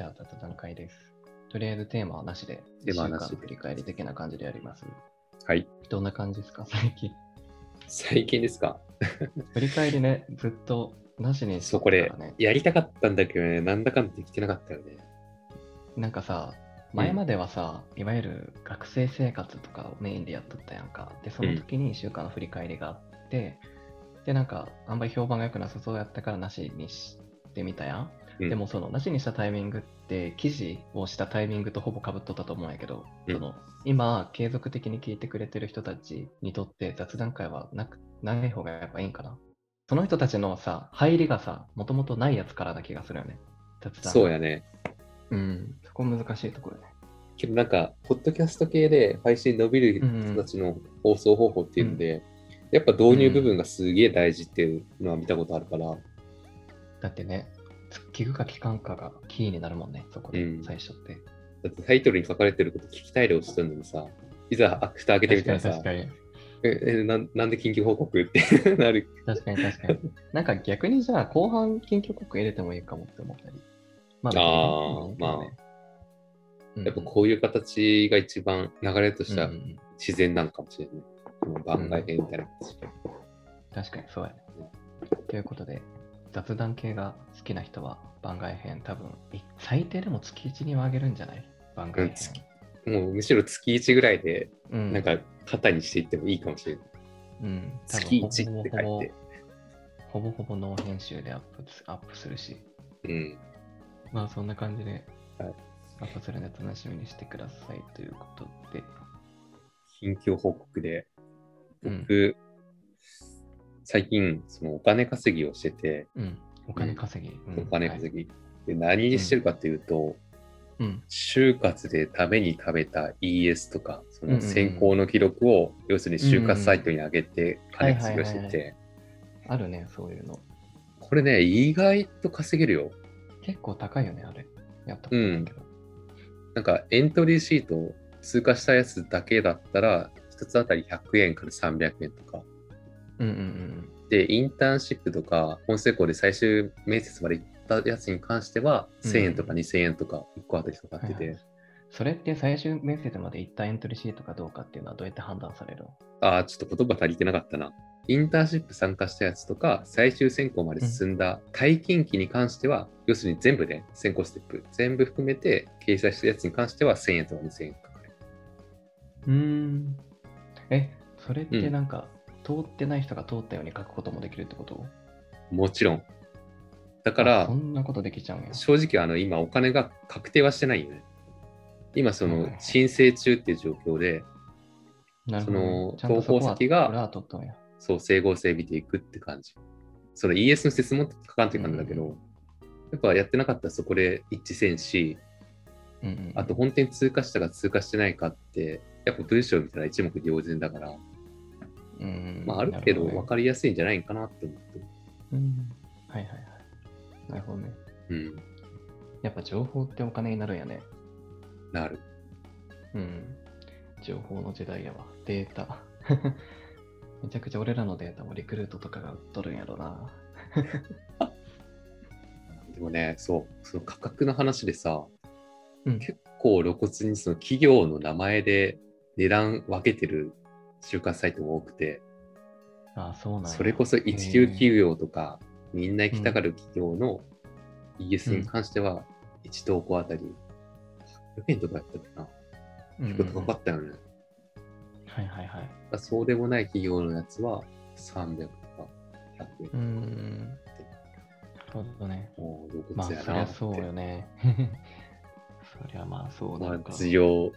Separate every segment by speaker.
Speaker 1: じゃあ雑談会です。とりあえずテーマはなしで、
Speaker 2: テーマはなし
Speaker 1: 一週間振り返り的な感じでやります。
Speaker 2: はい。
Speaker 1: どんな感じですか、最近。
Speaker 2: 最近ですか？
Speaker 1: 振り返りね、ずっとなしにし
Speaker 2: そう、これ。やりたかったんだけどね、なんだかんだできてなかったよね。
Speaker 1: なんかさ、前まではさ、いわゆる学生生活とかをメインでやっとったやんか。で、その時に1週間の振り返りがあって、で、なんか、あんまり評判が良くなさそうやったからなしにしてみたやん。
Speaker 2: うん
Speaker 1: でも、その、なしにしたタイミングって、記事をしたタイミングとほぼ被っとったと思うんやけど、
Speaker 2: うん
Speaker 1: その、今、継続的に聞いてくれてる人たちにとって雑談会はなくない方がやっぱいいんかな。その人たちのさ、入りがさ、もともとないやつからな気がするよね。雑談。
Speaker 2: そうやね。
Speaker 1: うん、そこ難しいところね。
Speaker 2: けどなんか、ポッドキャスト系で配信伸びる人たちの放送方法っていうので、やっぱ導入部分がすげえ大事っていうのは見たことあるから、
Speaker 1: だってね、聞くか聞かんかがキーになるもんね、そこで、
Speaker 2: うん
Speaker 1: 最初って。
Speaker 2: だってタイトルに書かれてること聞きたいで押してるのにさ、いざ蓋開けてみたらさ
Speaker 1: 確、かに
Speaker 2: ええなんなんで緊急報告って なる。
Speaker 1: 確かに確かに。なんか逆にじゃあ後半緊急告入れてもいいかもって思ったり。ま
Speaker 2: ああ
Speaker 1: うん
Speaker 2: やっぱこういう形が一番流れとしては
Speaker 1: うんうんうん
Speaker 2: 自然なのかもしれない。この番外編みたいな形で。
Speaker 1: 確かにそうやね。ということで、雑談系が好きな人は番外編多分、い最低でも月1には上げるんじゃない？番外編。
Speaker 2: うん月もうむしろ月1ぐらいで、
Speaker 1: うん
Speaker 2: なんか肩にしていってもいいかもしれない。
Speaker 1: うん、
Speaker 2: 月1って書いて。
Speaker 1: ほぼほぼノー編集でアップアップするし。
Speaker 2: うん。
Speaker 1: まあそんな感じで、
Speaker 2: はい
Speaker 1: アップするので楽しみにしてくださいということで。
Speaker 2: 近況報告で、
Speaker 1: うん
Speaker 2: 僕、最近、そのお金稼ぎをしてて、
Speaker 1: うん。お金稼ぎ。うん
Speaker 2: お金稼ぎ。で何にしてるかっていうと、
Speaker 1: はいうん。
Speaker 2: 就活でために食べた ES とか、その選考の記録を、要するに就活サイトに上げて金稼ぎをして
Speaker 1: はいはい
Speaker 2: て、
Speaker 1: あるね、そういうの。
Speaker 2: これね、意外と稼げるよ。
Speaker 1: 結構高いよね、あれ。やったことないけど。
Speaker 2: なんかエントリーシートを通過したやつだけだったら、一つあたり100円から300円とか。
Speaker 1: うんうんうん。
Speaker 2: で、インターンシップとか、本成功で最終面接まで行ったやつに関しては、
Speaker 1: うん
Speaker 2: 1000円とか2000円とか1個あたりとかかってて、
Speaker 1: はいはいそれって最終面接まで行ったエントリーシートかどうかっていうのはどうやって判断されるの？
Speaker 2: ああ、ちょっと言葉足りてなかったな。インターンシップ参加したやつとか、最終選考まで進んだ体験期に関しては、要するに全部で、選考ステップ、全部含めて掲載したやつに関しては1000円とか2000円かかる。
Speaker 1: うーん。え、それって
Speaker 2: うん
Speaker 1: なんか、通ってない人が通ったように書くこともできるってこと？
Speaker 2: もちろん。だか
Speaker 1: あ
Speaker 2: ら
Speaker 1: そ、んなことできちゃうんや。
Speaker 2: 正直あの今お金が確定はしてないよね。今その
Speaker 1: はいはいはい
Speaker 2: 申請中っていう状況で、
Speaker 1: なるほどね。
Speaker 2: その投稿先が
Speaker 1: そ
Speaker 2: う整合性見ていくって感じ。その ES の質問って書かんといかんのだけど、
Speaker 1: うん
Speaker 2: やっぱやってなかったらそこで一致せんし、
Speaker 1: うんうんうん
Speaker 2: あと本当に通過したか通過してないかって、やっぱ文章を見たら一目瞭然だから、
Speaker 1: うんうん
Speaker 2: まあある程度分
Speaker 1: な
Speaker 2: かりやすいんじゃないかなって思って
Speaker 1: うんはいはいはい。なるほどね。
Speaker 2: うん、
Speaker 1: やっぱ情報ってお金になるんやね。
Speaker 2: なる。
Speaker 1: うん。情報の時代やわ。データ。めちゃくちゃ俺らのデータもリクルートとかが売っとるんやろな。
Speaker 2: でもね、そう、その価格の話でさ、
Speaker 1: うん。
Speaker 2: 結構露骨にその企業の名前で値段分けてる就活サイトも多くて、
Speaker 1: あそうなんや
Speaker 2: それこそ一流企業とか、みんな行きたがる企業の ES に関しては、1投稿あたり100円とかやったっけな。
Speaker 1: うんうん
Speaker 2: 結構高かったよね。
Speaker 1: はいはいはい。
Speaker 2: だそうでもない企業のやつは300とか100円。
Speaker 1: うーん。なるほどね。
Speaker 2: もう露
Speaker 1: まあ、
Speaker 2: 骨や
Speaker 1: そりゃ
Speaker 2: なって。
Speaker 1: そうよね。そりゃまあそうな
Speaker 2: まあ
Speaker 1: るか。
Speaker 2: 需要、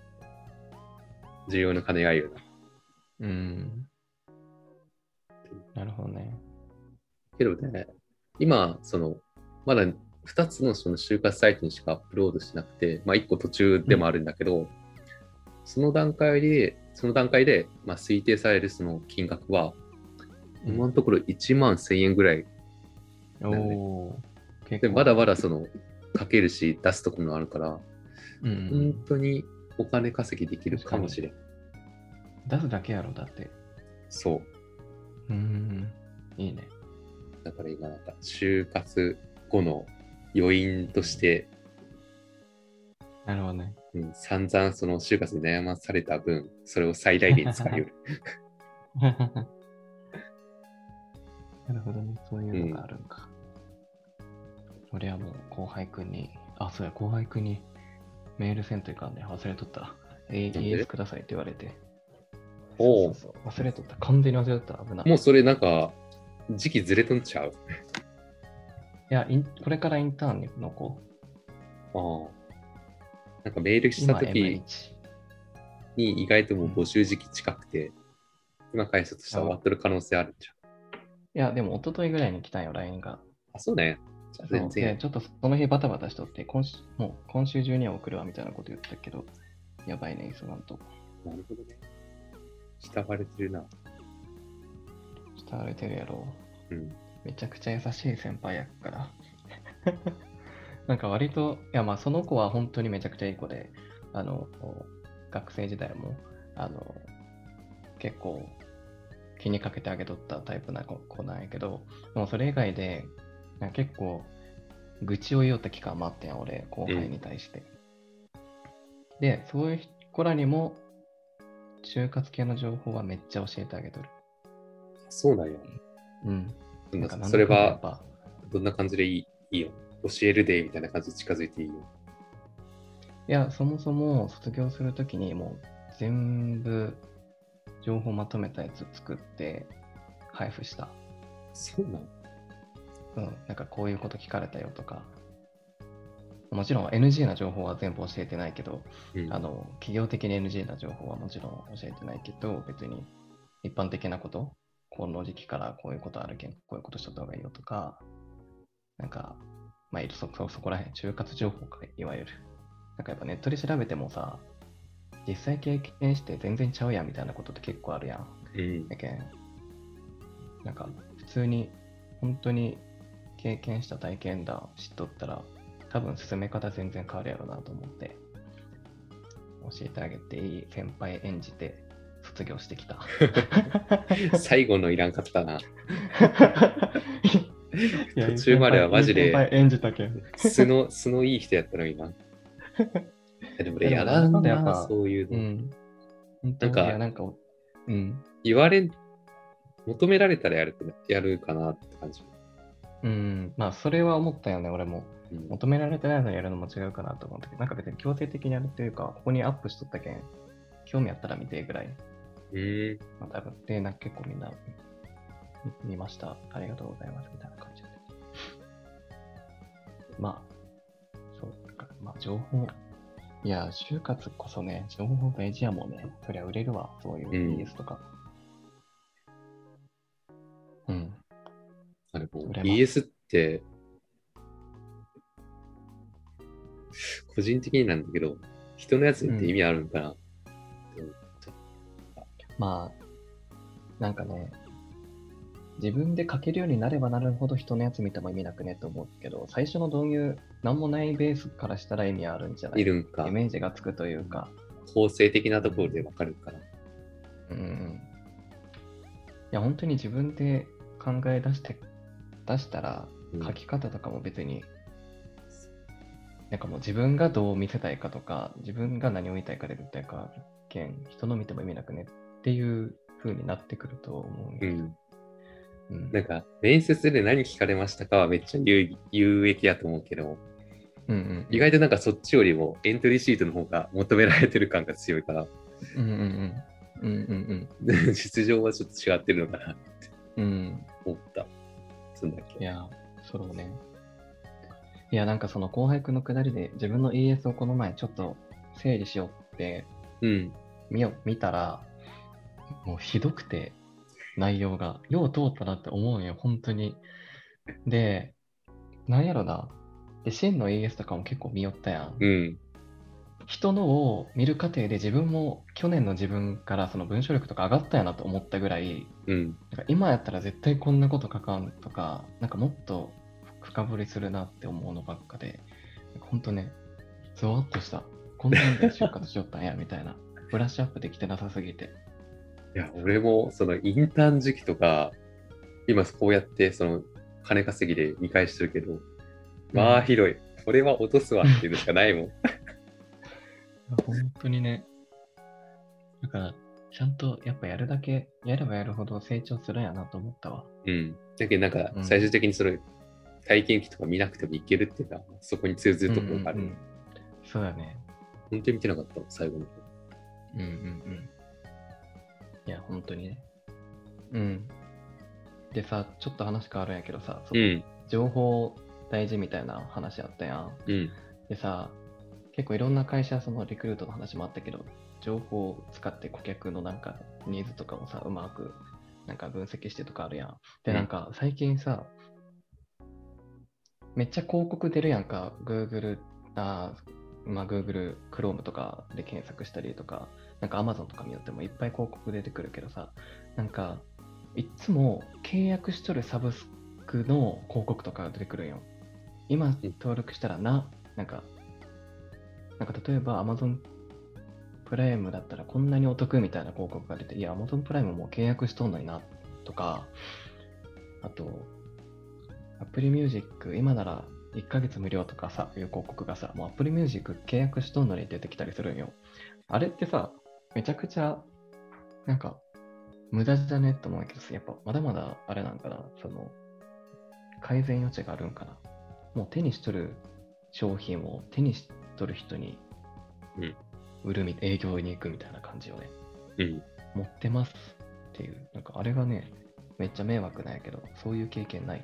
Speaker 2: 需要の兼ね合いよな。
Speaker 1: うん。なるほどね。
Speaker 2: けどね、今、その、まだ2つのその就活サイトにしかアップロードしなくて、まあ1個途中でもあるんだけど、その段階で、その段階で、まあ、推定されるその金額は、
Speaker 1: うん
Speaker 2: 今のところ1万1000円ぐらいね
Speaker 1: お
Speaker 2: で、
Speaker 1: 構
Speaker 2: まだまだその、かけるし、出すところもあるから、
Speaker 1: うん
Speaker 2: 本当にお金稼ぎできるかもしれん。
Speaker 1: 出すだけやろ、だって。
Speaker 2: そう。
Speaker 1: うん。いいね。
Speaker 2: だから今なんか、就活後の余韻として、
Speaker 1: なるほどね。
Speaker 2: うん、散々その就活で悩まされた分、それを最大限使いよる。
Speaker 1: なるほどね。そういうのがあるんか。俺はもう後輩くんに、あ、そうや、後輩くんにメールせんといかんね。忘れとった。え
Speaker 2: で
Speaker 1: ？ES くださいって言われて。そう忘れとった。完全に忘れとった。危ない。
Speaker 2: もうそれなんか、時期ずれとんちゃう？
Speaker 1: いやこれからインターンの子。
Speaker 2: ああ。なんかメールした
Speaker 1: 今
Speaker 2: とき
Speaker 1: M1。
Speaker 2: に意外ともう募集時期近くて、今返したとしたら終わってる可能性あるんじゃん。
Speaker 1: いや、でも一昨日ぐらいに来たんよ、LINE が。
Speaker 2: あ、そうね。じゃあ全然。
Speaker 1: ちょっとその日バタバタしとって、今週もう今週中には送るわみたいなこと言ったけど、やばいね、急がんと。
Speaker 2: なるほどね。慕われてるな。
Speaker 1: 慕われてるやろ。
Speaker 2: うん。
Speaker 1: めちゃくちゃ優しい先輩やから。なんか割と、いやまあその子は本当にめちゃくちゃいい子で、あの、学生時代も、あの、結構気にかけてあげとったタイプな子子なんやけど、でもそれ以外で、結構愚痴を言おった期間もあってんや、俺、後輩に対して。で、そういう子らにも、就活系の情報はめっちゃ教えてあげとる。
Speaker 2: そうなんや。
Speaker 1: うん。
Speaker 2: な
Speaker 1: なんかなん
Speaker 2: それは
Speaker 1: だかんだやっぱ
Speaker 2: どんな感じでいいいいよ。教えるでみたいな感じで近づいていいよ。
Speaker 1: いや、そもそも卒業するときにもう全部情報まとめたやつ作って配布した。
Speaker 2: そうなの
Speaker 1: うん、なんかこういうこと聞かれたよとか。もちろん NG な情報は全部教えてないけど、
Speaker 2: うん
Speaker 1: あの、企業的に NG な情報はもちろん教えてないけど、別に一般的なこと、この時期からこういうことあるけん、こういうことしとった方がいいよとか、なんか、まあ、そそそこら辺、就活情報か、いわゆる。なんかやっぱネットで調べてもさ、実際経験して全然ちゃうやんみたいなことって結構あるやん。
Speaker 2: うん。
Speaker 1: やけん、なんか普通に本当に経験した体験談知っとったら、多分進め方全然変わるやろなと思って、教えてあげていい先輩演じて卒業してきた。
Speaker 2: 最後のいらんかったな。途中まではマジで
Speaker 1: 演じたけん。
Speaker 2: 素の、素のいい人やったのにな。でも俺やだ
Speaker 1: でもやっ
Speaker 2: な
Speaker 1: ぱ、
Speaker 2: そういうの。
Speaker 1: うん。
Speaker 2: なんか
Speaker 1: なんか、うん。
Speaker 2: 言われ、求められたらやるやるかなって感じ。
Speaker 1: うん。まあ、それは思ったよね、俺も。
Speaker 2: うん
Speaker 1: 求められてないのにやるのも違うかなと思ったけど、なんか別に強制的にやるっていうか、ここにアップしとったけん、興味あったら見てぐらい。
Speaker 2: うん。
Speaker 1: まあ、多分で、なんか結構みんな見見ました。ありがとうございますみたいな感じで。まあ、そうか、まあ、情報。いや、就活こそね、情報大事やもんね。そりゃ売れるわ、そういう
Speaker 2: うん
Speaker 1: BS とか。うん。
Speaker 2: あれも
Speaker 1: 売れます
Speaker 2: BS って、個人的になんだけど、人のやつって意味あるんかな、
Speaker 1: まあ、なんかね、自分で書けるようになればなるほど人のやつ見ても意味なくねって思うけど、最初の導入、なんもないベースからしたら意味あるんじゃない？
Speaker 2: いるんか。
Speaker 1: イ、メージがつくというか、
Speaker 2: 構成的なところでわかるかな。
Speaker 1: うん。うん。いや、本当に自分で考え出して、出したら、
Speaker 2: うん
Speaker 1: 書き方とかも別に、なんかもう自分がどう見せたいかとか、自分が何を言いたいかで言ったいか、件、人の見ても意味なくねっていう風になってくると思う
Speaker 2: うん。
Speaker 1: うん
Speaker 2: なんか、面接で何聞かれましたかはめっちゃ有有益やと思うけど、
Speaker 1: うんうん
Speaker 2: 意外となんかそっちよりもエントリーシートの方が求められてる感が強いから、
Speaker 1: うんうんうん。うんうん
Speaker 2: 実情はちょっと違ってるのかなって
Speaker 1: うん。うん。
Speaker 2: 思った。そんだけ？
Speaker 1: いや、そうね。いや、なんかその後輩くんのくだりで自分の ES をこの前ちょっと整理しようって
Speaker 2: うん。
Speaker 1: 見よ見たら、もうひどくて、内容が。よう通ったなって思うんよ、本当に。で、なんやろな。で、真の ES とかも結構見よったやん。
Speaker 2: うん。
Speaker 1: 人のを見る過程で自分も去年の自分からその文章力とか上がったやなと思ったぐらい、
Speaker 2: うん。
Speaker 1: なんか今やったら絶対こんなこと書かんとか、なんかもっと深掘りするなって思うのばっかで、ほんとね、ゾワッとした。こんなんで就活しよったんや、みたいな。ブラッシュアップできてなさすぎて。
Speaker 2: いや、俺もそのインターン時期とか、今こうやってその金稼ぎで見返してるけど、まあひどい。俺は落とすわっていうのしかないもん。
Speaker 1: 本当にね。だから、ちゃんとやっぱやるだけ、やればやるほど成長するんやなと思ったわ。
Speaker 2: うん。だけどなんか
Speaker 1: うん
Speaker 2: 最終的にそれ、体験記とか見なくてもいけるっていうか、そこに通ずるところがある。
Speaker 1: うんうんうんそうだね。
Speaker 2: 本当に見てなかったの最後の方。
Speaker 1: うんうんうん。いや、本当にね。うん。でさ、ちょっと話変わるんやけどさ、その
Speaker 2: うん。
Speaker 1: 情報大事みたいな話あったやん。
Speaker 2: うん。
Speaker 1: でさ、結構いろんな会社、そのリクルートの話もあったけど、情報を使って顧客のなんかニーズとかをさ、うまくなんか分析してとかあるやん。で、
Speaker 2: うん
Speaker 1: なんか最近さ、めっちゃ広告出るやんか、Google、あーまあ Google Chrome とかで検索したりとか、なんか Amazon とか見よってもいっぱい広告出てくるけどさ、なんかいっつも契約しとるサブスクの広告とかが出てくるんよ。今登録したらな、なんか、なんか例えば Amazon プライムだったらこんなにお得みたいな広告が出て、いや、Amazon プライムもう契約しとんのにな、とか、あと、Apple Music 今なら1ヶ月無料とかさ、いう広告がさ、もう Apple Music 契約しとんのに出てきたりするんよ。あれってさ、めちゃくちゃ、なんか、無駄じゃねって思うけど、やっぱまだまだあれなんかな、その、改善余地があるんかな。もう手にしとる商品を手にしとる人に
Speaker 2: うん
Speaker 1: 売るみ、営業に行くみたいな感じをね、
Speaker 2: うん。
Speaker 1: 持ってますっていう、なんかあれがね、めっちゃ迷惑なんやけど、そういう経験ない。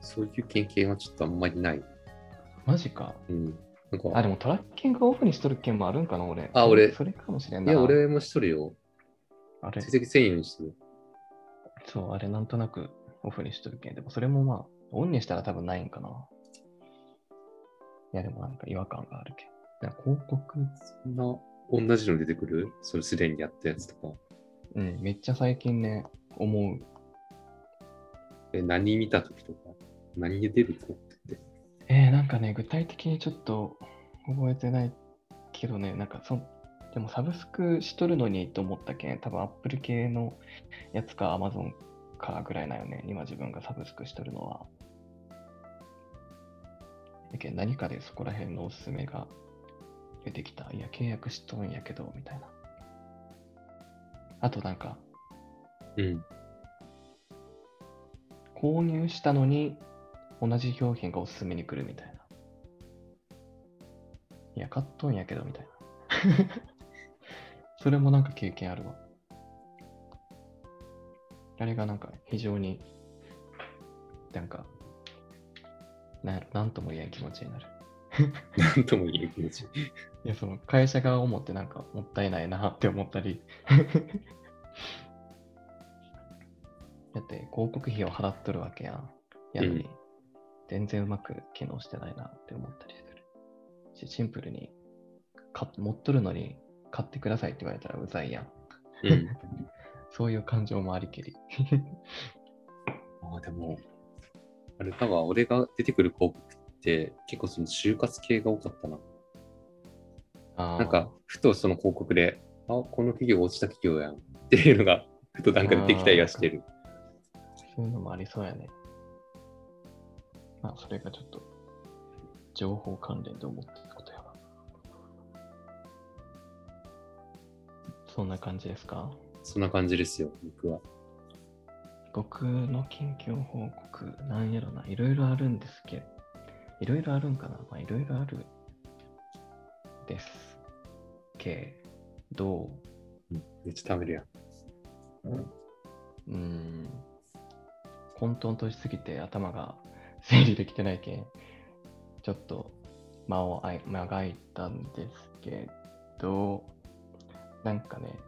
Speaker 2: そういう経験はちょっとあんまりない。
Speaker 1: マジか？
Speaker 2: うん。なんか、
Speaker 1: あ、でもトラッキングオフにしとる件もあるんかな、俺。
Speaker 2: あ俺
Speaker 1: それかもしれんな。
Speaker 2: いや、俺もしとるよ。
Speaker 1: あれ、
Speaker 2: 成績1000円にしてる。
Speaker 1: そう、あれなんとなくオフにしとるけん。でもそれもまあ、オンにしたら多分ないんかな。いや、でもなんか違和感があるけん。なんか広告、
Speaker 2: そんな同じの出てくる？それすでにやったやつとか。
Speaker 1: うん、めっちゃ最近ね、思う。
Speaker 2: え、何見たときとか？何で出るとって？
Speaker 1: えー、なんかね、具体的にちょっと覚えてないけどね、なんかそ、でもサブスクしとるのにと思ったけん、多分 Apple 系のやつか Amazon かぐらいなよね、今自分がサブスクしとるのは。だけど何かでそこら辺のおすすめが出てきた。いや、契約しとんやけど、みたいな。あとなんか、
Speaker 2: うん。
Speaker 1: 購入したのに同じ商品がおすすめに来るみたいな。いや、買っとんやけどみたいな。それもなんか経験あるわ。あれがなんか非常に、なんか、なんやろ、なんとも言えん気持ちになる。
Speaker 2: なんとも言えん気持ち。
Speaker 1: いや、その会社側を思ってなんかもったいないなって思ったり。だって広告費を払っとるわけやん。やのに、
Speaker 2: うん
Speaker 1: 全然うまく機能してないなって思ったりする。しシンプルにか持っとるのに買ってくださいって言われたらうざいやん。
Speaker 2: うん。
Speaker 1: そういう感情もありきり。
Speaker 2: ああ、でも、あれだわ、俺が出てくる広告って結構その就活系が多かったな。なんか、ふとその広告で、あ、この企業落ちた企業やんっていうのが、ふとなんか出てきたりはしてる。
Speaker 1: そういうのもありそうやね。まあ、それがちょっと、情報関連で思ってたことやわ。そんな感じですか？
Speaker 2: そんな感じですよ、僕は。
Speaker 1: 僕の近況報告、なんやろな、いろいろあるんですけど、いろいろあるんかな。まあ、いろいろあるですけど、
Speaker 2: めっちゃ食べるやん。
Speaker 1: うーん、混沌としすぎて頭が整理できてないけん、ちょっと間をあい間が空いたんですけど、なんかね、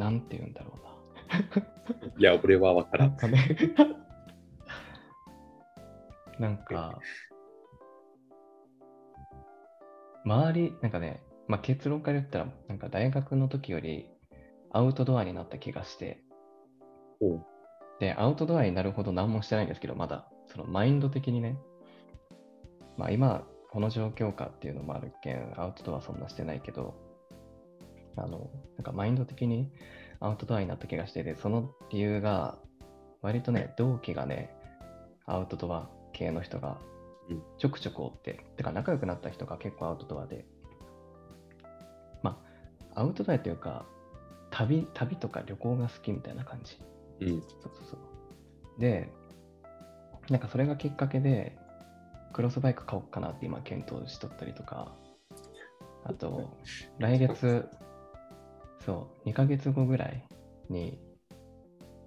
Speaker 1: なんて言うんだろうな。
Speaker 2: いや、俺はわからん。
Speaker 1: なんかね、なんか、周り、なんかね、まあ、結論から言ったら、なんか大学の時よりアウトドアになった気がして、で、アウトドアになるほど何もしてないんですけど、まだ、そのマインド的にね、まあ今、この状況下っていうのもあるけん、アウトドアそんなしてないけど、あの、なんかマインド的にアウトドアになった気がしてて、その理由が、割とね、同期がね、アウトドア系の人が
Speaker 2: うん
Speaker 1: ちょくちょくおって、てか仲良くなった人が結構アウトドアで、まあ、アウトドアというか、旅、旅とか旅行が好きみたいな感じ。
Speaker 2: うん。
Speaker 1: そうそうそう。で、なんかそれがきっかけで、クロスバイク買おうかなって今検討しとったりとか、あと、来月、そう、2ヶ月後ぐらいに、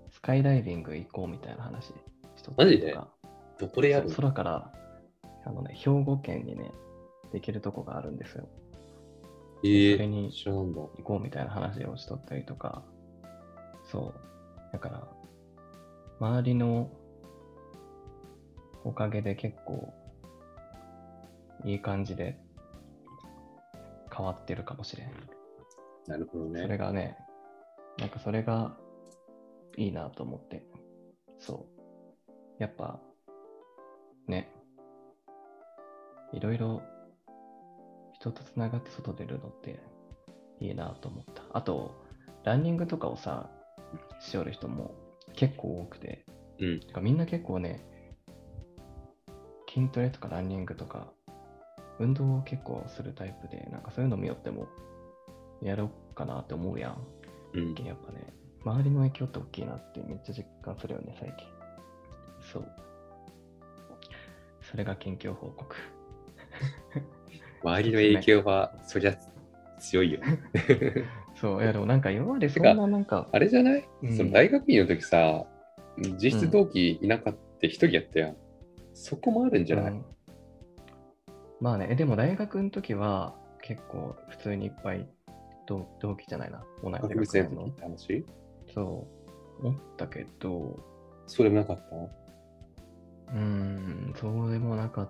Speaker 1: スカイダイビング行こうみたいな話しとったりとか、
Speaker 2: どこでやる
Speaker 1: 空から、あのね、兵庫県にね、できるとこがあるんですよ。
Speaker 2: ええ
Speaker 1: それに。行こうみたいな話をしとったりとか、そう。だから、周りのおかげで結構、いい感じで変わってるかもしれん。
Speaker 2: なるほど
Speaker 1: それ
Speaker 2: ね。
Speaker 1: がね、なんかそれがいいなと思って。そう。やっぱ、ね、いろいろ人とつながって外出るのっていいなと思った。あと、ランニングとかをさ、しおる人も結構多くて、
Speaker 2: うん。
Speaker 1: てかみんな結構ね、筋トレとかランニングとか、運動を結構するタイプで、なんかそういうの見よっても、やろうかなって思うやん。
Speaker 2: うん。
Speaker 1: やっぱね、周りの影響って大きいなってめっちゃ実感するよね、最近。そう。それが近況報告。
Speaker 2: 周りの影響は、そりゃ強いよ。
Speaker 1: そう、いやでもなんか今までそんななんか、
Speaker 2: あれじゃない、
Speaker 1: うん
Speaker 2: その大学院の時さ、実質同期いなかった一人やったやん。そこもあるんじゃない、
Speaker 1: うんまあね、えでも大学の時は結構普通にいっぱい同同期じゃないな、同じ
Speaker 2: 学生の時話？
Speaker 1: そう、思ったけど、
Speaker 2: それもなかった？
Speaker 1: うーん、そうでもなかっ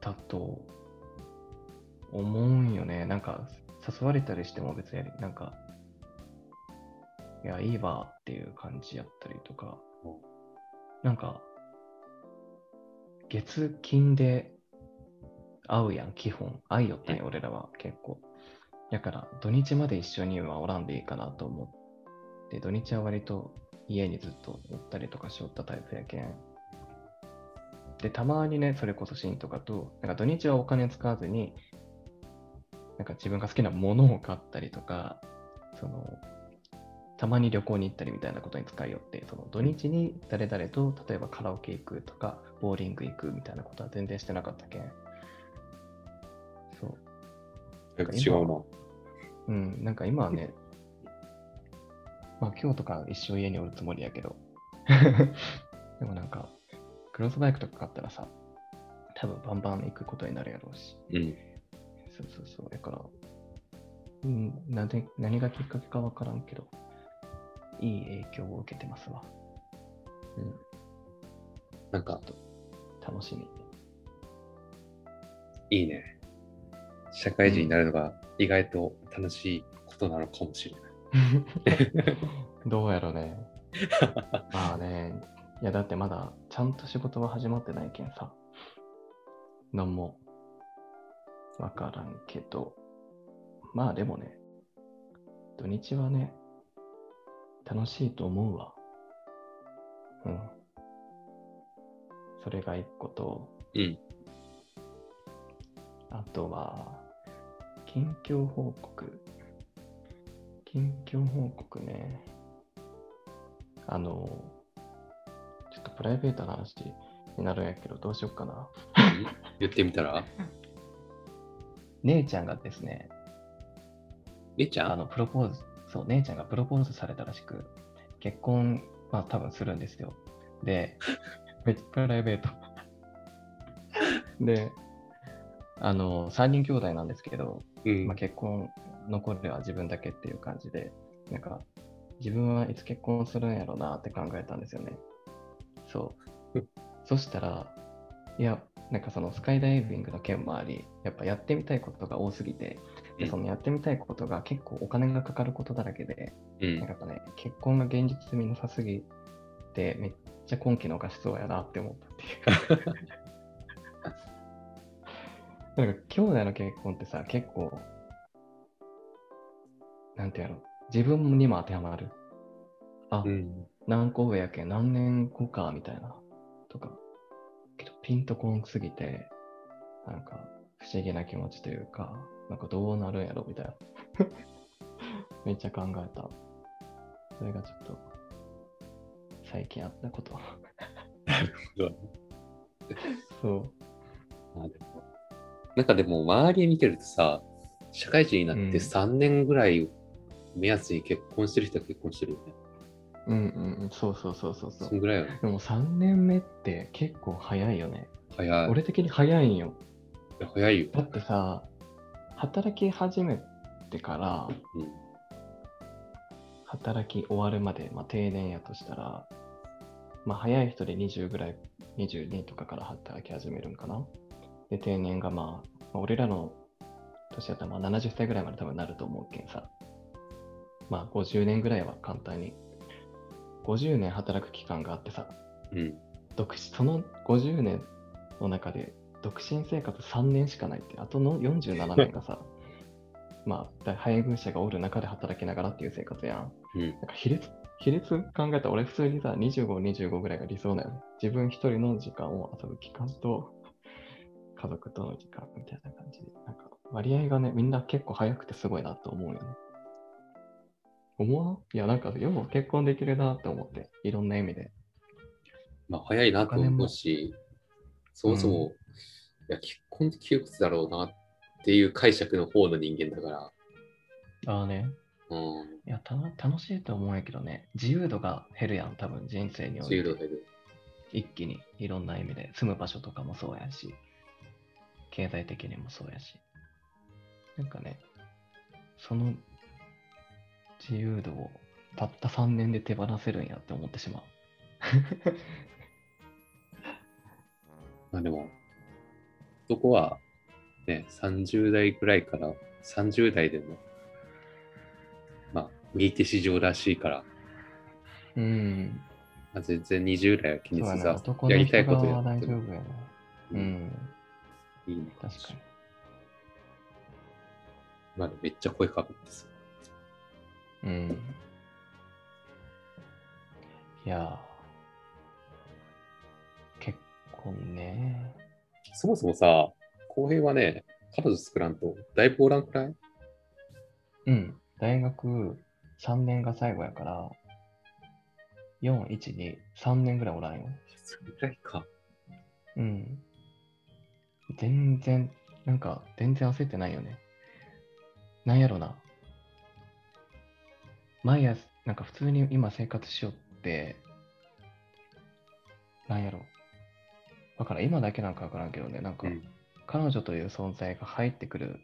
Speaker 1: たと思うんよね。なんか、誘われたりしても別に、なんか、いや、いいわっていう感じやったりとか。
Speaker 2: うん、
Speaker 1: なんか、月金で会うやん、基本。会いよったんよ、俺らは結構。だから、土日まで一緒にはおらんでいいかなと思って、土日は割と家にずっとおったりとかしよったタイプやけん。で、たまにね、それこそシーンとかと、なんか土日はお金使わずに、なんか自分が好きなものを買ったりとか、その、たまに旅行に行ったりみたいなことに使いよって、その土日に誰々と、例えばカラオケ行くとか、ボーリング行くみたいなことは全然してなかったけん。そう。
Speaker 2: やっぱ違うな。
Speaker 1: うん、なんか今はね、まあ今日とか一生家におるつもりやけど、でもなんか、クロスバイクとか買ったらさ、多分バンバン行くことになるやろうし、
Speaker 2: うん。
Speaker 1: そうそうそう、だから、うん、なんで何がきっかけかわからんけど、いい影響を受けてますわ。うん、
Speaker 2: なんか、
Speaker 1: 楽しみ。
Speaker 2: いいね。社会人になるのが意外と楽しいことなのかもしれない。
Speaker 1: どうやろね。まあね、いやだってまだちゃんと仕事は始まってないけんさ、なんもわからんけど、まあでもね、土日はね、楽しいと思うわ。うん。それが一個と、
Speaker 2: うん。
Speaker 1: あとは、近況報告。近況報告ね。あの、ちょっとプライベートな話になるんやけど、どうしよっかな。
Speaker 2: 言ってみたら？
Speaker 1: 姉ちゃんがですね、
Speaker 2: 姉ちゃん？
Speaker 1: あの、プロポーズ、そう、姉ちゃんがプロポーズされたらしく、結婚、まあ多分するんですよ。で、プライベート。で、あの、3人兄弟なんですけど、
Speaker 2: うん
Speaker 1: まあ、結婚残るは自分だけっていう感じで、なんか、自分はいつ結婚するんやろうなって考えたんですよね。そう。そしたら、いや、なんかそのスカイダイビングの件もあり、やっぱやってみたいことが多すぎて、で
Speaker 2: うん
Speaker 1: そのやってみたいことが結構お金がかかることだらけで、
Speaker 2: うん
Speaker 1: なんかやっぱね、結婚が現実味なさすぎて、めっちゃ今期逃しそうやなって思ったっていう。なんか兄弟の結婚ってさ、結構、なんてやろ、自分にも当てはまる。あ、
Speaker 2: うん。
Speaker 1: 何個上やけん何年後かみたいな。とか。けどピンとこんすぎて、なんか不思議な気持ちというか、なんかどうなるんやろみたいな。めっちゃ考えた。それがちょっと、最近あったこと。そう。
Speaker 2: まあでもなんかでも周り見てるとさ、社会人になって
Speaker 1: うん
Speaker 2: 3年ぐらい目安に結婚してる人は結婚してるよね。
Speaker 1: うんうんうん、そうそうそうそうそ
Speaker 2: そん
Speaker 1: う。
Speaker 2: ぐらいよね。
Speaker 1: でも3年目って結構早いよね。
Speaker 2: 早い。
Speaker 1: 俺的に早いんよ。
Speaker 2: 早いよ。
Speaker 1: だってさ、働き始めてから
Speaker 2: うん。
Speaker 1: 働き終わるまで、まあ、定年やとしたら、まあ、早い人で20ぐらい、22とかから働き始めるんかな。で、定年がまあ、まあ俺らの年だったらまあ70歳ぐらいまで多分なると思うけんさ。まあ、50年ぐらいは簡単に。50年働く期間があってさ、
Speaker 2: うん。
Speaker 1: 独身その50年の中で独身生活3年しかないって、あとの47年がさ、まあ、だ配偶者がおる中で働きながらっていう生活やん。
Speaker 2: うん。
Speaker 1: なんか比率、比率考えたら俺普通にさ、25、25ぐらいが理想だよね。自分一人の時間を遊ぶ期間と、家族との時間みたいな感じで。なんか割合がね、みんな結構早くてすごいなと思うよね。思わんいや、なんかよう結婚できるなって思って、いろんな意味で。
Speaker 2: まあ早いなと思うし、そもそも、
Speaker 1: うん
Speaker 2: いや、結婚って窮屈だろうなっていう解釈の方の人間だから、
Speaker 1: ああね。
Speaker 2: うん。
Speaker 1: いやたの、楽しいと思うんやけどね、自由度が減るやん、多分人生において。
Speaker 2: 自由度減る。
Speaker 1: 一気にいろんな意味で住む場所とかもそうやし経済的にもそうやし。なんかねその自由度をたった3年で手放せるんやって思ってしまう。
Speaker 2: まあでも、そこは、ね、30代ぐらいから30代でも、まあ、右手市場らしいから、
Speaker 1: うん。
Speaker 2: まあ、全然20代は気にせずやりたいことやって
Speaker 1: う
Speaker 2: うん。
Speaker 1: ん
Speaker 2: いいね。
Speaker 1: 確かに
Speaker 2: まあ、めっちゃ声かけてさ。
Speaker 1: うんいやー結婚ね
Speaker 2: そもそもさ、浩平はね、彼女作らんと、だいぶおらんくらい？
Speaker 1: うん。大学3年が最後やから、4、1、2、3年ぐらいおらんよ。
Speaker 2: それぐらいか。
Speaker 1: うん。全然、なんか、全然焦ってないよね。なんやろな。毎朝、なんか普通に今生活しよって、なんやろ。だからん今だけなんかわからんけどね、なんか、
Speaker 2: うん。
Speaker 1: 彼女という存在が入ってくる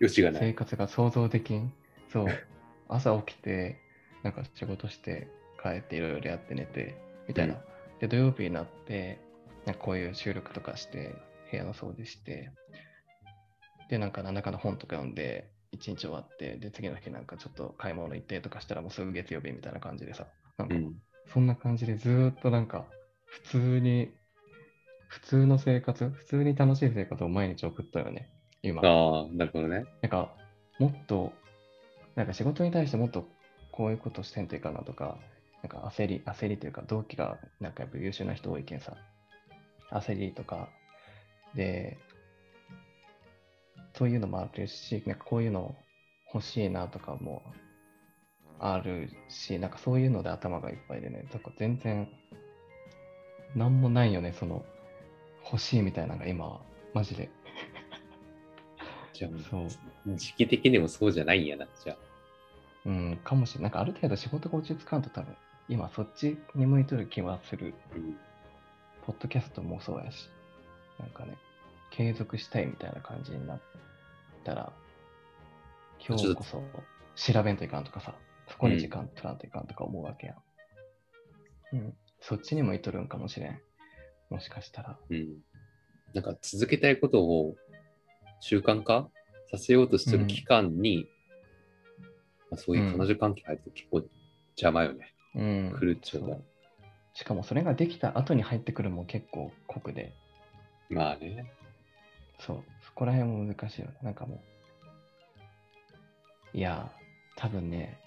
Speaker 2: よしがない。
Speaker 1: 生活が想像できん。そう。朝起きて、なんか仕事して、帰っていろいろやって寝て、みたいな。
Speaker 2: うん
Speaker 1: で、土曜日になって、なんかこういう収録とかして、部屋の掃除して、で、なんか何らかの本とか読んで、一日終わって、で、次の日なんかちょっと買い物行ってとかしたらもうすぐ月曜日みたいな感じでさ、なんか
Speaker 2: うん。
Speaker 1: そんな感じでずーっとなんか、普通に、普通の生活、普通に楽しい生活を毎日送ったよね、今。
Speaker 2: ああ、なるほどね。
Speaker 1: なんか、もっと、なんか仕事に対してもっとこういうことしてんといかなとか、なんか焦り、焦りというか、同期がなんかやっぱ優秀な人多いけんさ、焦りとか、で、そういうのもあるし、なんかこういうの欲しいなとかもあるし、なんかそういうので頭がいっぱいでね、だから全然、なんもないよね、その、欲しいみたいなのが今は、マジで。
Speaker 2: じゃあ、
Speaker 1: そう。
Speaker 2: 時期的にもそうじゃないんやな、じゃあ。
Speaker 1: うん、かもしれない。なんかある程度仕事が落ち着かんと多分、今そっちに向いてる気はする。
Speaker 2: うん。
Speaker 1: ポッドキャストもそうやし、なんかね、継続したいみたいな感じになったら、今日こそ調べんといかんとかさ、そこに時間取らんといかんとか思うわけやん。うん、そっちに向いとるんかもしれん。もしかしたら。
Speaker 2: うん。なんか続けたいことを習慣化させようとしてる期間に、まあ、そういう彼女関係入ると結構邪魔よね。
Speaker 1: うん。
Speaker 2: 狂っちゃう
Speaker 1: しかもそれができた後に入ってくるのも結構酷で、
Speaker 2: まあね。
Speaker 1: そう、そこら辺も難しいよね。なんかもう、いや、多分ね、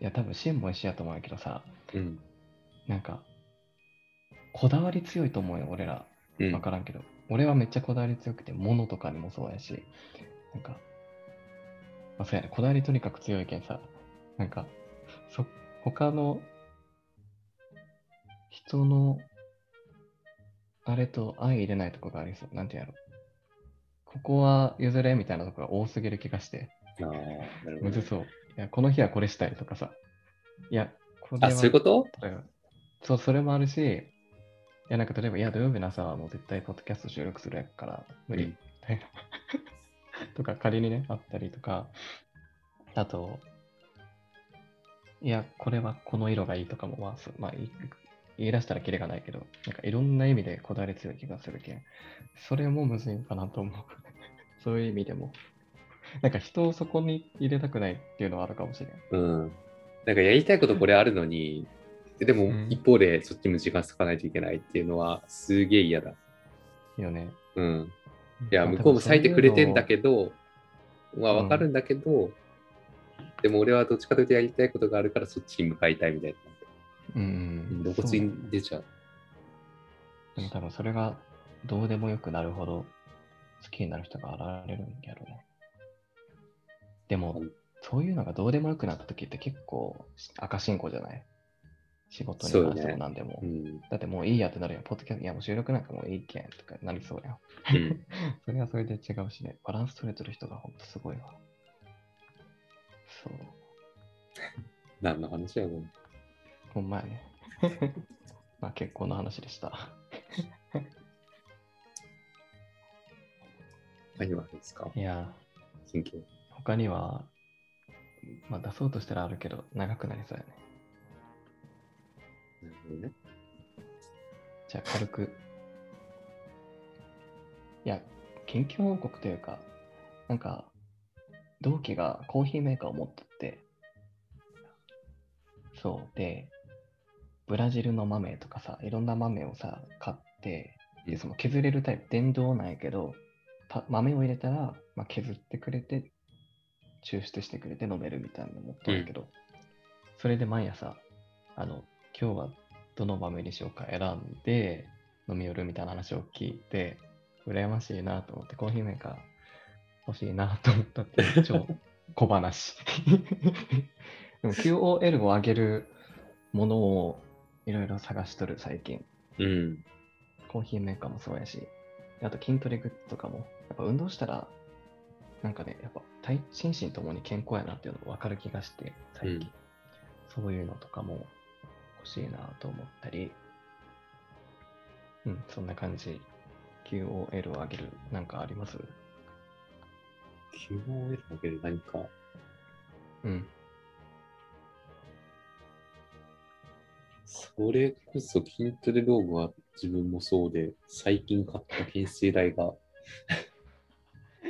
Speaker 1: いや、多分シンも一緒やと思うけどさ、
Speaker 2: うん。
Speaker 1: なんか、こだわり強いと思うよ、俺ら。
Speaker 2: うん
Speaker 1: わからんけど、俺はめっちゃこだわり強くて、物とかにもそうやし、なんか、まあ、そうやね、こだわりとにかく強いけんさ、なんか、そ、他の人の、あれと相入れないとこがありそう。なんてやろ。ここは譲れみたいなとこが多すぎる気がして、
Speaker 2: ああ、なるほど
Speaker 1: むずそう。いや、この日はこれしたいとかさ。いや、これは
Speaker 2: あ、そういうこと？
Speaker 1: そう、それもあるし、いや、なんか例えば、いや、土曜日の朝はもう絶対ポッドキャスト収録するやから、無理、
Speaker 2: うん
Speaker 1: みたいな。とか、仮にね、あったりとか、あと、いや、これはこの色がいいとかも、まあ、まあ、い言い出したらキレがないけど、なんかいろんな意味でこだわり強い気がするけん、それもむずいんかなと思う。そういう意味でも。なんか人をそこに入れたくないっていうのはあるかもしれん。
Speaker 2: うん。なんかやりたいことこれあるのに、でも
Speaker 1: うん
Speaker 2: 一方でそっちも時間割かないといけないっていうのはすげえ嫌だ。
Speaker 1: いいよね。
Speaker 2: うん。いや、
Speaker 1: まあ
Speaker 2: 向こうも割いてくれてんだけど、まあ
Speaker 1: うん
Speaker 2: わかるんだけど、でも俺はどっちかというとやりたいことがあるからそっちに向かいたいみたいな。
Speaker 1: うんうん、
Speaker 2: 露骨に出ちゃう。
Speaker 1: でも多分それがどうでもよくなるほど好きになる人が現れるんやろうね。でも
Speaker 2: うん、
Speaker 1: そういうのがどうでもよくなった時って結構赤信号じゃない？仕事に関しても何でも。
Speaker 2: うん。
Speaker 1: だってもういいやってなるやん。ポッドキャスト、いやもう収録なんかもういいけんとかなりそうやん。
Speaker 2: うん。
Speaker 1: それはそれで違うしね。バランス取れてる人がほんとすごいわ。そう。
Speaker 2: 何の話やろう。
Speaker 1: ほんまやね。まあ結婚の話でした。
Speaker 2: 何があるんですか？
Speaker 1: いや、
Speaker 2: 近況。
Speaker 1: 他には、まあ出そうとしたらあるけど、長くなりそうやね。
Speaker 2: なるほどね。
Speaker 1: じゃあ軽く。いや、近況報告というか、なんか、同期がコーヒーメーカーを持ってって、そう、で、ブラジルの豆とかさ、いろんな豆をさ、買って、で、その削れるタイプ、電動なんやけど、た豆を入れたら、まあ、削ってくれて、抽出してくれて飲めるみたいなの持ってるけど、それで毎朝、あの、今日はどの豆にしようか選んで飲み寄るみたいな話を聞いて、羨ましいなと思って、コーヒーメーカー欲しいなと思ったっていう 超小話。でも QOL を上げるものをいろいろ探しとる最近。
Speaker 2: うん。
Speaker 1: コーヒーメーカーもそうやし、あと筋トレグッズとかも、やっぱ運動したら、なんかね、やっぱ体心身ともに健康やなっていうの分かる気がして、最近。
Speaker 2: うん
Speaker 1: そういうのとかも欲しいなと思ったり、うん、そんな感じ。QOL を上げる、なんかあります
Speaker 2: ？QOL だけで何か。
Speaker 1: うん。
Speaker 2: それこそ筋トレ道具は自分もそうで、最近買った懸垂台が、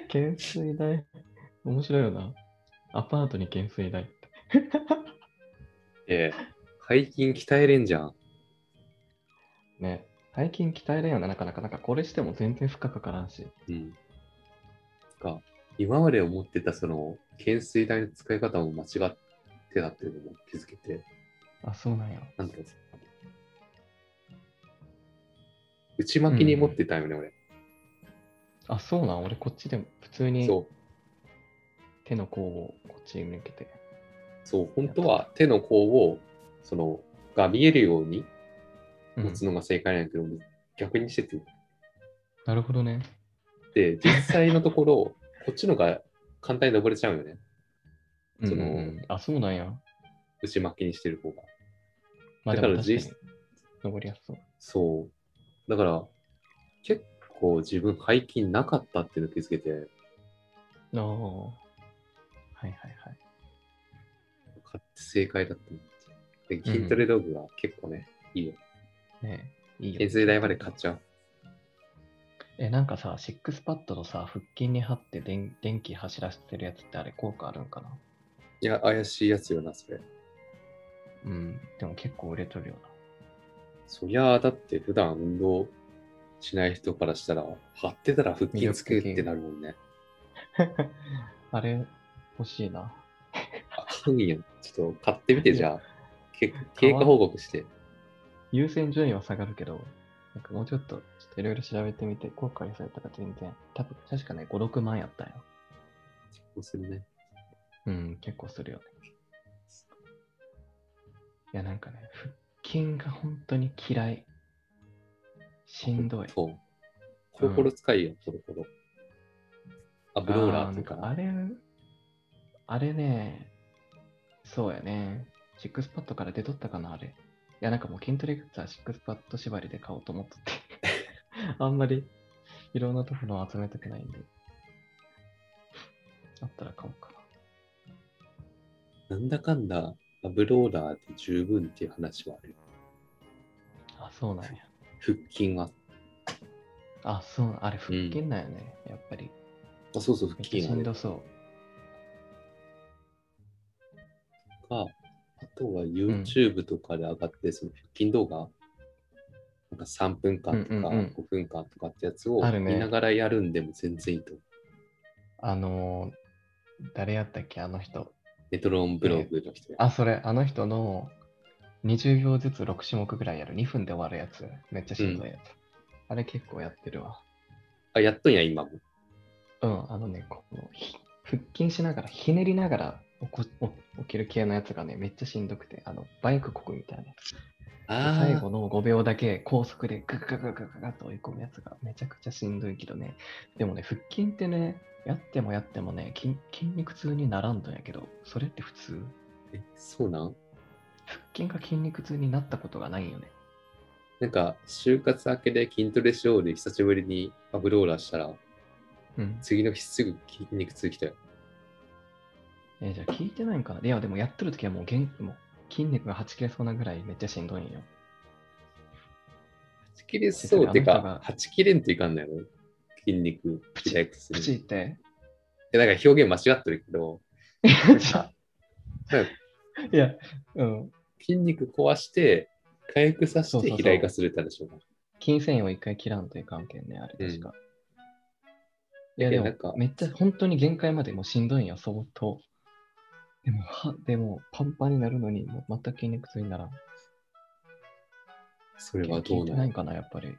Speaker 1: 懸垂台？面白いよな。アパートに懸垂台って。
Speaker 2: え背筋鍛えれんじゃん。
Speaker 1: ね。背筋鍛えれんよな、なかなか。なんかこれしても全然負荷かからんし。
Speaker 2: うん。か、今まで思ってたその、懸垂台の使い方も間違ってたっていうのも気づけて、
Speaker 1: あ、そうなんや。
Speaker 2: なんと。内巻きに持ってたよね、俺。
Speaker 1: あ、そうなん？俺こっちで普通に。手の甲をこっちに向けて。
Speaker 2: そう、本当は手の甲を、その、が見えるように
Speaker 1: うん
Speaker 2: 持つのが正解なんやけど、逆にしてて。
Speaker 1: なるほどね。
Speaker 2: で、実際のところ、こっちのが簡単に登れちゃうよね。その
Speaker 1: うんうんうんあ、そうなんや。
Speaker 2: 内巻きにしてる方が。
Speaker 1: まあで
Speaker 2: だから実
Speaker 1: 登りやすそう。
Speaker 2: そう。だから、結構自分背筋なかったっていうのを気づけて、
Speaker 1: ああ。はいはいはい。
Speaker 2: 買って正解だったんで筋トレ道具は結構ね、いいよ。
Speaker 1: ねえ、いいよ。
Speaker 2: まで買っちゃう。
Speaker 1: え、なんかさ、シックスパッドのさ、腹筋に貼って電電気走らせてるやつってあれ効果あるんかな？い
Speaker 2: や、怪しいやつよな、それ。
Speaker 1: うん。でも結構売れとるよ
Speaker 2: そりゃあ、だって普段運動しない人からしたら、張ってたら腹筋つくってなるもんね。
Speaker 1: な。あれ、欲しいな。
Speaker 2: あ、買うんや。ちょっと買ってみて、じゃあ。け経過報告して。
Speaker 1: 優先順位は下がるけど、なんかもうちょっとっといろいろ調べてみて、後悔されたら全然、多分確かね、5、6万やったよ。
Speaker 2: 結構するね。
Speaker 1: うん、結構するよね。いや、なんかね、腹筋が本当に嫌い。しんどい。
Speaker 2: そう。コロコロ使いよ、コロコロ。あ、ブローラーとか
Speaker 1: あれ、あれね、そうやね。シックスパッドから出とったかな、あれ。いや、なんかもう筋トレグッズはシックスパッド縛りで買おうと思っとって。あんまりいろんなところを集めたくないんで。あったら買おうかな。
Speaker 2: なんだかんだ、アブローラーで十分っていう話はある。
Speaker 1: あ、そうなんや。
Speaker 2: 腹筋は。
Speaker 1: あ、そう、あれ腹筋なんよね、やっぱり。
Speaker 2: あ、そうそう、腹筋
Speaker 1: しんどそう。
Speaker 2: か、あとは YouTube とかで上がって、その腹筋動画、なんか3分間とか
Speaker 1: うんうんうん
Speaker 2: 5分間とかってやつを見ながらやるんでも全然いいと思う。
Speaker 1: あのー、誰やったっけ、あの人。
Speaker 2: メトロンブログの人や。
Speaker 1: あ、それ、あの人の20秒ずつ6種目ぐらいやる。2分で終わるやつ。めっちゃしんどいやつ。あれ結構やってるわ。
Speaker 2: あ、やっとんや、今も。
Speaker 1: うん、あのね、このひ腹筋しながら、ひねりながら起こお起きる系のやつがね、めっちゃしんどくて、あの、バイクこぐみたいなやつ。最後の5秒だけ高速でガガガガガガと追い込むやつがめちゃくちゃしんどいけどね。でもね、腹筋ってね、やってもやってもね、筋筋肉痛にならんとんやけど、それって普通？
Speaker 2: え、そうなん？
Speaker 1: 腹筋が筋肉痛になったことがないよね。
Speaker 2: なんか、就活明けで筋トレしようで久しぶりにアブローラーしたら、
Speaker 1: うん。
Speaker 2: 次の日すぐ筋肉痛きたよ。
Speaker 1: えじゃあ聞いてないんかな？いや、でもやってる時はもう元もう筋肉がはち切れそうなぐらいめっちゃしんどいんよ。
Speaker 2: はち切れそうってかはち切れんといかんのやろ？筋肉
Speaker 1: プチ
Speaker 2: す
Speaker 1: プ
Speaker 2: る。い
Speaker 1: チって？
Speaker 2: や、なんか表現間違ってるけど、
Speaker 1: いや、うん。
Speaker 2: 筋肉壊して、回復させて肥大化するって話でしょ。
Speaker 1: 筋繊維を一回切らんといかんけんね、あれ確か。いや、でもめっちゃ本当に限界までもうしんどいんよ、相当。でも、は、でも、パンパンになるのに、もう全く筋肉痛にならん。
Speaker 2: それはど
Speaker 1: 聞
Speaker 2: うなの
Speaker 1: ないんかな、やっぱり。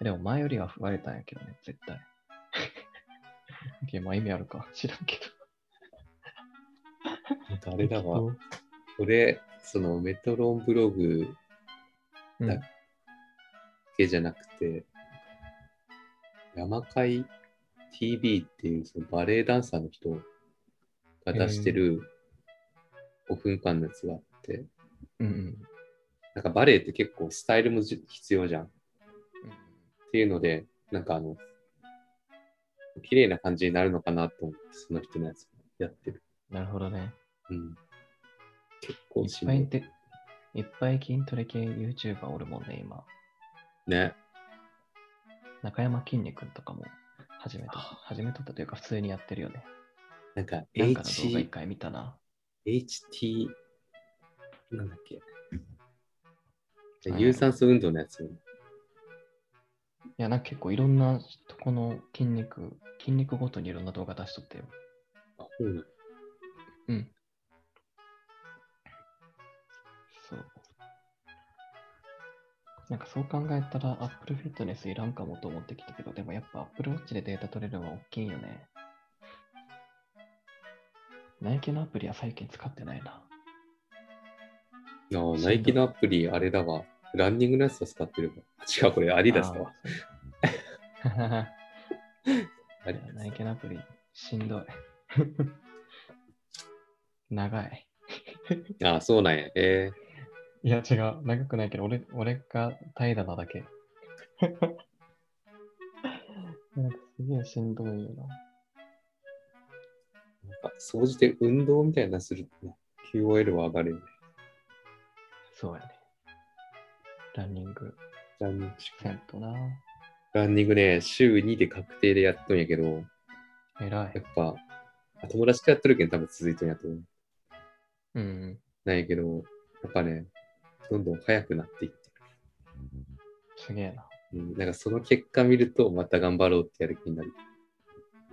Speaker 1: でも、前よりは増えたんやけどね、絶対。いやまあ意味あるか、知らんけ
Speaker 2: なんかあれだ
Speaker 1: ど。
Speaker 2: わ。俺、そのメトロンブログ
Speaker 1: うん
Speaker 2: だけじゃなくて、山海 TV っていうそのバレエダンサーの人が出してる5分間のやつがあって、
Speaker 1: うんうん。
Speaker 2: なんかバレエって結構スタイルもじ必要じゃんていうので、なんかあの、綺麗な感じになるのかなと思って、その人のやつやってる。
Speaker 1: なるほどね。
Speaker 2: うん。結
Speaker 1: い
Speaker 2: 構い。
Speaker 1: っぱいて、いっぱい筋トレ系 YouTuber おるもんね、今。
Speaker 2: ね。
Speaker 1: 中山きんに君とかも始めと、始めとったというか普通にやってるよね。
Speaker 2: なんか
Speaker 1: なんかの動画一
Speaker 2: H、
Speaker 1: 回見たな。
Speaker 2: HT、なんだっけ。有酸素運動のやつ。
Speaker 1: いや、なんか結構いろんなとこの筋肉、筋肉ごとにいろんな動画出しとったよ。
Speaker 2: あ、そうなの
Speaker 1: うん。そう。なんかそう考えたら Apple Fitness いらんかもと思ってきたけど、でもやっぱ Apple Watch でデータ取れるのは大きいよね。ナイキのアプリは最近使ってないな。
Speaker 2: ああ、ナイキのアプリ、あれだわ。ランニングのやつは使ってるわ。違う、これアディダスだわ。
Speaker 1: あー。
Speaker 2: アディダ
Speaker 1: ナイキのアプリ、しんどい。長い。
Speaker 2: ス。ああ、そうなんや。え
Speaker 1: いや、違う。長くないけど、俺俺が怠惰なだけ。なんかすげえしんどいよな。
Speaker 2: ー、なんか、総じて運動みたいなのするとね、QOL は上がるよね。
Speaker 1: そうやね。ランニング、
Speaker 2: ランニング
Speaker 1: せんとな。
Speaker 2: ランニングね、週2で確定でやっとんやけど、
Speaker 1: 偉い
Speaker 2: やっ。ぱ、あ友達とやっとるけん多分続いとんやと思う。
Speaker 1: うん。
Speaker 2: なんやけど、やっぱね、どんどん速くなっていって
Speaker 1: すげえな。
Speaker 2: る。うん、なんかその結果見ると、また頑張ろうってやる気になる。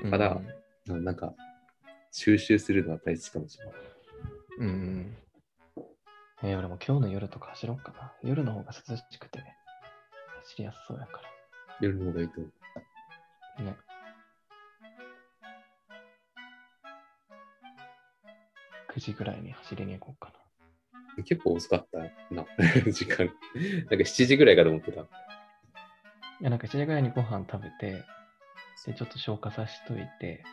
Speaker 2: ただ
Speaker 1: うん
Speaker 2: ななんか、収集するのは大事かもしれない。
Speaker 1: うんうん。えー俺も今日の夜とか走ろうかな。夜の方が涼しくて、走りやすそうやから。
Speaker 2: 夜の方がいいと思う。
Speaker 1: ね。9時ぐらいに走りに行こうかな。
Speaker 2: 結構遅かったな、時間。なんか7時ぐらいかと思ってた。
Speaker 1: いや、なんか7時ぐらいにご飯食べて、で、ちょっと消化させといて、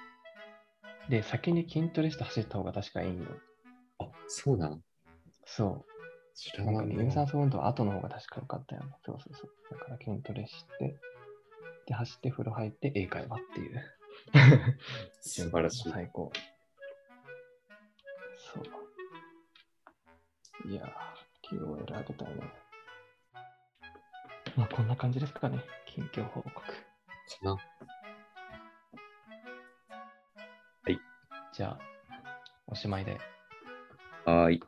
Speaker 1: で、先に筋トレして走った方が確かいいよ。
Speaker 2: あ、そうなん
Speaker 1: そう。
Speaker 2: 知ら
Speaker 1: なんかね、有。酸素運動は後の方が確か良かったよね。そうそうそう。だから筋トレして、で、走って風呂入って英会話っていう。
Speaker 2: 素晴らしい。
Speaker 1: 最高。そう。いやー、QOL 上げたいね。まあ、こんな感じですかね。近況報告。
Speaker 2: かな。
Speaker 1: じゃあ、おしまいで。
Speaker 2: はーい。